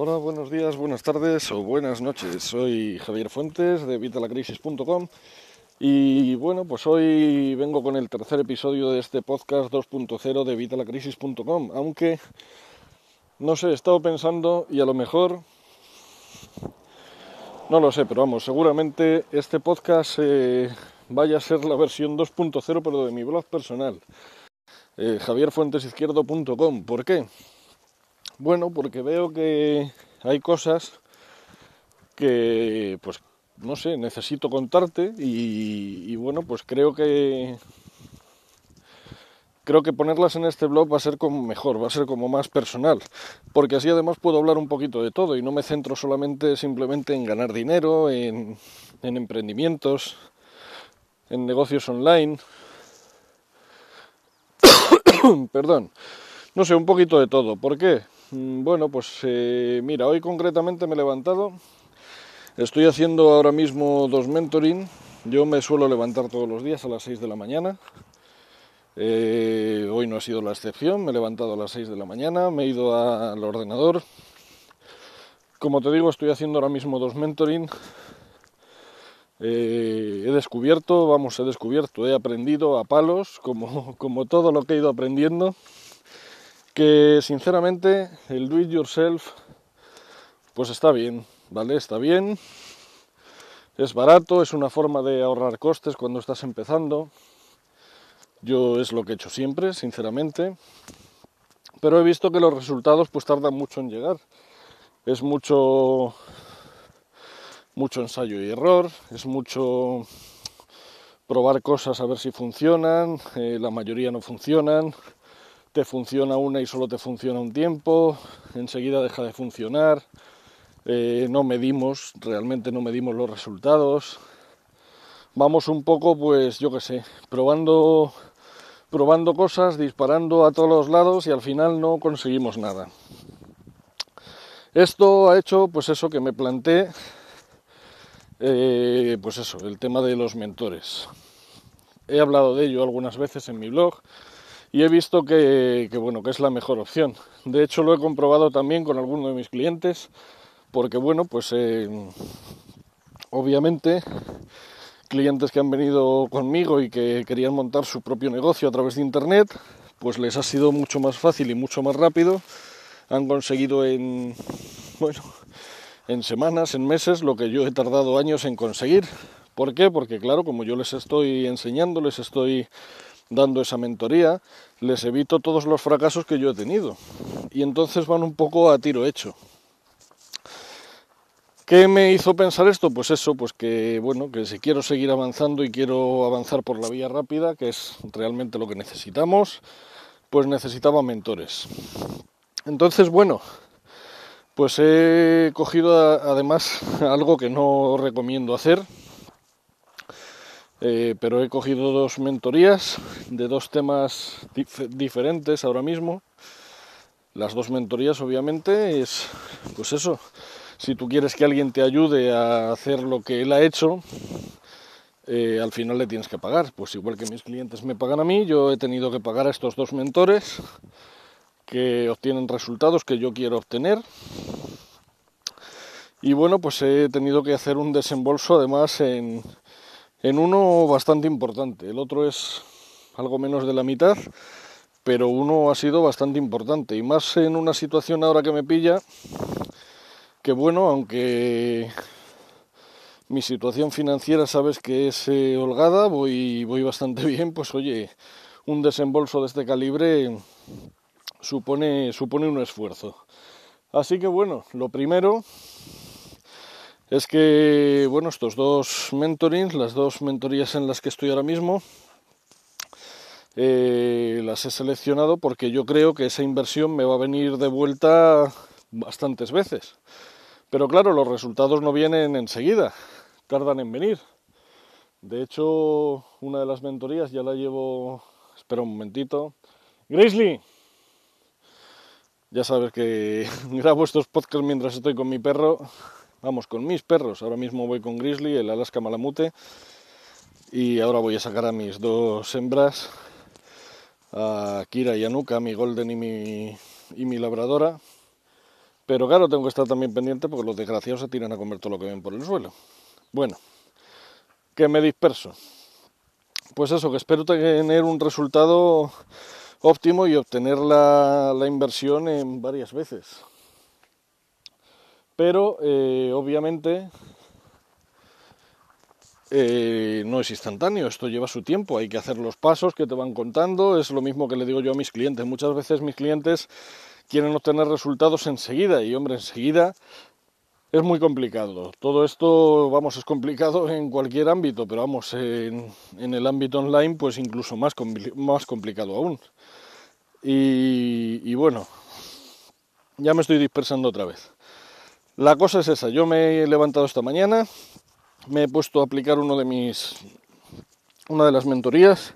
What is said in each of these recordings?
Hola, buenos días, buenas tardes o buenas noches. Soy Javier Fuentes de vitalacrisis.com y bueno, pues hoy vengo con el tercer episodio de este podcast 2.0 de vitalacrisis.com, aunque no sé, he estado pensando y a lo mejor no lo sé, pero vamos, seguramente este podcast eh, vaya a ser la versión 2.0 pero de mi blog personal. Eh, javierfuentesizquierdo.com. ¿Por qué? Bueno, porque veo que hay cosas que, pues, no sé, necesito contarte y, bueno, pues creo que creo que ponerlas en este blog va a ser como mejor, va a ser como más personal, porque así además puedo hablar un poquito de todo y no me centro solamente simplemente en ganar dinero, en, en emprendimientos, en negocios online. Perdón, no sé, un poquito de todo. ¿Por qué? Mm, bueno, pues eh, mira, hoy concretamente me he levantado. Estoy haciendo ahora mismo dos mentoring. Yo me suelo levantar todos los días a las 6 de la mañana. Eh, hoy no ha sido la excepción. Me he levantado a las 6 de la mañana, me he ido al ordenador. Como te digo, estoy haciendo ahora mismo dos mentoring. Eh, he descubierto, vamos, he descubierto, he aprendido a palos, como, como todo lo que he ido aprendiendo que sinceramente el do it yourself pues está bien, ¿vale? Está bien, es barato, es una forma de ahorrar costes cuando estás empezando. Yo es lo que he hecho siempre, sinceramente. Pero he visto que los resultados pues tardan mucho en llegar. Es mucho mucho ensayo y error, es mucho probar cosas a ver si funcionan, eh, la mayoría no funcionan, te funciona una y solo te funciona un tiempo, enseguida deja de funcionar, eh, no medimos, realmente no medimos los resultados. Vamos un poco, pues yo qué sé, probando, probando cosas, disparando a todos los lados y al final no conseguimos nada. Esto ha hecho, pues eso, que me planteé, eh, pues eso, el tema de los mentores. He hablado de ello algunas veces en mi blog y he visto que, bueno, que es la mejor opción. De hecho, lo he comprobado también con algunos de mis clientes, porque bueno, pues eh, obviamente clientes que han venido conmigo y que querían montar su propio negocio a través de internet, pues les ha sido mucho más fácil y mucho más rápido. Han conseguido en bueno, en semanas, en meses, lo que yo he tardado años en conseguir. ¿Por qué? Porque claro, como yo les estoy enseñando, les estoy dando esa mentoría, les evito todos los fracasos que yo he tenido. Y entonces van un poco a tiro hecho. ¿Qué me hizo pensar esto? Pues eso, pues que bueno, que si quiero seguir avanzando y quiero avanzar por la vía rápida, que es realmente lo que necesitamos, pues necesitaba mentores. Entonces, bueno, pues he cogido además algo que no recomiendo hacer, eh, pero he cogido dos mentorías de dos temas diferentes ahora mismo. Las dos mentorías obviamente es, pues eso, si tú quieres que alguien te ayude a hacer lo que él ha hecho, eh, al final le tienes que pagar. Pues igual que mis clientes me pagan a mí, yo he tenido que pagar a estos dos mentores que obtienen resultados que yo quiero obtener. Y bueno, pues he tenido que hacer un desembolso además en, en uno bastante importante, el otro es algo menos de la mitad, pero uno ha sido bastante importante y más en una situación ahora que me pilla, que bueno, aunque mi situación financiera sabes que es eh, holgada, voy, voy bastante bien, pues oye, un desembolso de este calibre supone, supone un esfuerzo. Así que bueno, lo primero es que, bueno, estos dos mentorings, las dos mentorías en las que estoy ahora mismo, eh, las he seleccionado porque yo creo que esa inversión me va a venir de vuelta bastantes veces. Pero claro, los resultados no vienen enseguida, tardan en venir. De hecho, una de las mentorías ya la llevo, espera un momentito. Grizzly, ya sabes que grabo estos podcasts mientras estoy con mi perro vamos, con mis perros. Ahora mismo voy con Grizzly, el Alaska Malamute. Y ahora voy a sacar a mis dos hembras, a Kira y Anuka, mi Golden y mi, y mi Labradora. Pero claro, tengo que estar también pendiente porque los desgraciados se tiran a comer todo lo que ven por el suelo. Bueno, que me disperso. Pues eso, que espero tener un resultado óptimo y obtener la, inversión en varias veces. Pero eh, obviamente eh, no es instantáneo, esto lleva su tiempo, hay que hacer los pasos que te van contando, es lo mismo que le digo yo a mis clientes. Muchas veces mis clientes quieren obtener resultados enseguida y hombre, enseguida es muy complicado. Todo esto, vamos, es complicado en cualquier ámbito, pero vamos, en, el ámbito online pues incluso más, complicado aún. Y bueno, ya me estoy dispersando otra vez. La cosa es esa, yo me he levantado esta mañana, me he puesto a aplicar uno de mis una de las mentorías,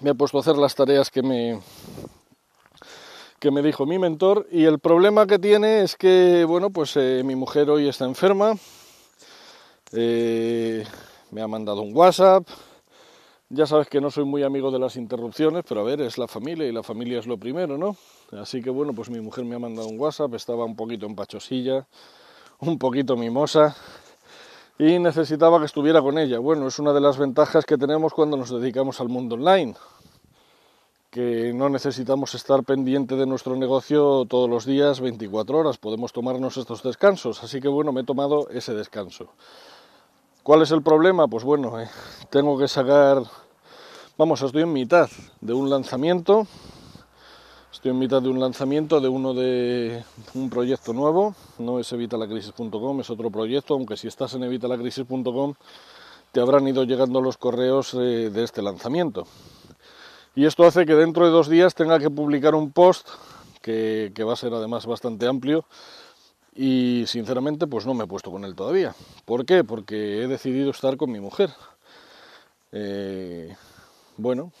me he puesto a hacer las tareas que me que me dijo mi mentor y el problema que tiene es que, bueno, pues eh, mi mujer hoy está enferma, eh, me ha mandado un WhatsApp, ya sabes que no soy muy amigo de las interrupciones, pero a ver, es la familia y la familia es lo primero, ¿no? Así que bueno, pues mi mujer me ha mandado un WhatsApp, estaba un poquito empachosilla, un poquito mimosa y necesitaba que estuviera con ella. Bueno, es una de las ventajas que tenemos cuando nos dedicamos al mundo online que no necesitamos estar pendiente de nuestro negocio todos los días 24 horas, podemos tomarnos estos descansos, así que bueno, me he tomado ese descanso. ¿Cuál es el problema? Pues bueno, eh, tengo que sacar, vamos, estoy en mitad de un lanzamiento, estoy en mitad de un lanzamiento de uno de un proyecto nuevo, no es evitalacrisis.com, es otro proyecto, aunque si estás en evitalacrisis.com te habrán ido llegando los correos eh, de este lanzamiento. Y esto hace que dentro de dos días tenga que publicar un post que, va a ser además bastante amplio y sinceramente pues no me he puesto con él todavía. ¿Por qué? Porque he decidido estar con mi mujer. Eh, bueno,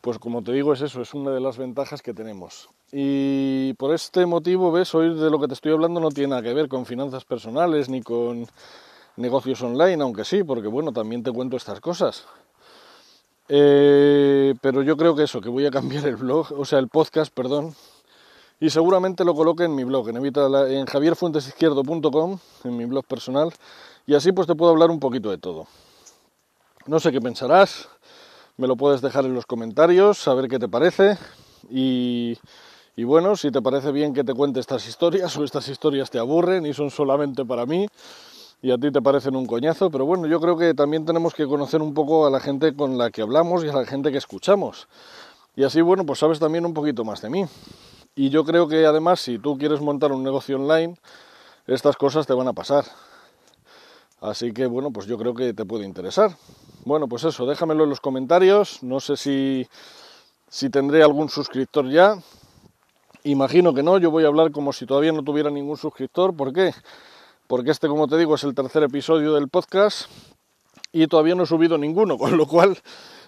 pues como te digo es eso, es una de las ventajas que tenemos. Y por este motivo, ves, hoy de lo que te estoy hablando no tiene nada que ver con finanzas personales ni con negocios online, aunque sí, porque bueno, también te cuento estas cosas. Eh, pero yo creo que eso, que voy a cambiar el blog, o sea, el podcast, perdón, y seguramente lo coloque en mi blog, en, en javierfuentesizquierdo.com, en mi blog personal, y así pues te puedo hablar un poquito de todo. No sé qué pensarás, me lo puedes dejar en los comentarios, saber qué te parece, y, bueno, si te parece bien que te cuente estas historias o estas historias te aburren y son solamente para mí, y a ti te parecen un coñazo, pero bueno, yo creo que también tenemos que conocer un poco a la gente con la que hablamos y a la gente que escuchamos. Y así, bueno, pues sabes también un poquito más de mí. Y yo creo que además, si tú quieres montar un negocio online, estas cosas te van a pasar. Así que, bueno, pues yo creo que te puede interesar. Bueno, pues eso, déjamelo en los comentarios. No sé si, si tendré algún suscriptor ya. Imagino que no, yo voy a hablar como si todavía no tuviera ningún suscriptor. ¿Por qué? porque este, como te digo, es el tercer episodio del podcast y todavía no he subido ninguno, con lo cual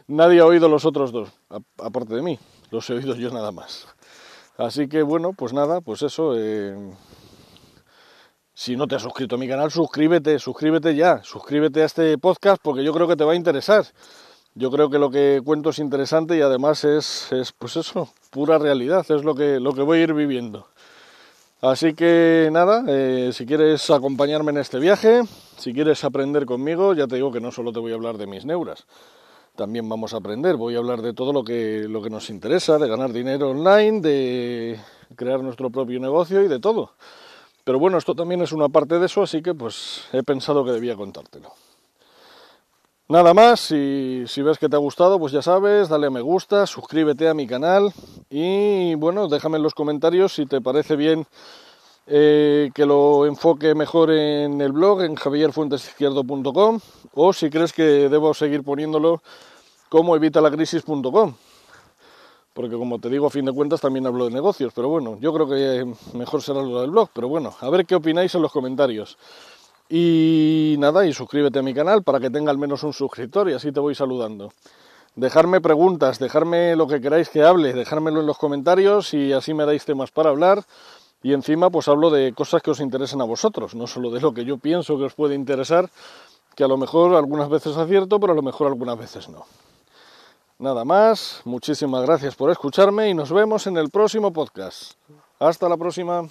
nadie ha oído los otros dos, aparte de mí, los he oído yo nada más. Así que bueno, pues nada, pues eso. Eh, si no te has suscrito a mi canal, suscríbete, suscríbete ya, suscríbete a este podcast porque yo creo que te va a interesar. Yo creo que lo que cuento es interesante y además es, es pues eso, pura realidad, es lo que, lo que voy a ir viviendo. Así que nada, eh, si quieres acompañarme en este viaje, si quieres aprender conmigo, ya te digo que no solo te voy a hablar de mis neuras, también vamos a aprender, voy a hablar de todo lo que, lo que nos interesa, de ganar dinero online, de crear nuestro propio negocio y de todo. Pero bueno, esto también es una parte de eso, así que pues he pensado que debía contártelo. Nada más, si, si, ves que te ha gustado, pues ya sabes, dale a me gusta, suscríbete a mi canal y bueno, déjame en los comentarios si te parece bien eh, que lo enfoque mejor en el blog, en javierfuentesizquierdo.com o si crees que debo seguir poniéndolo como evitalacrisis.com. Porque como te digo, a fin de cuentas también hablo de negocios, pero bueno, yo creo que mejor será lo del blog, pero bueno, a ver qué opináis en los comentarios. Y nada, y suscríbete a mi canal para que tenga al menos un suscriptor y así te voy saludando. Dejarme preguntas, dejarme lo que queráis que hable, dejármelo en los comentarios y así me dais temas para hablar. Y encima pues hablo de cosas que os interesen a vosotros, no solo de lo que yo pienso que os puede interesar, que a lo mejor algunas veces acierto, pero a lo mejor algunas veces no. Nada más, muchísimas gracias por escucharme y nos vemos en el próximo podcast. Hasta la próxima.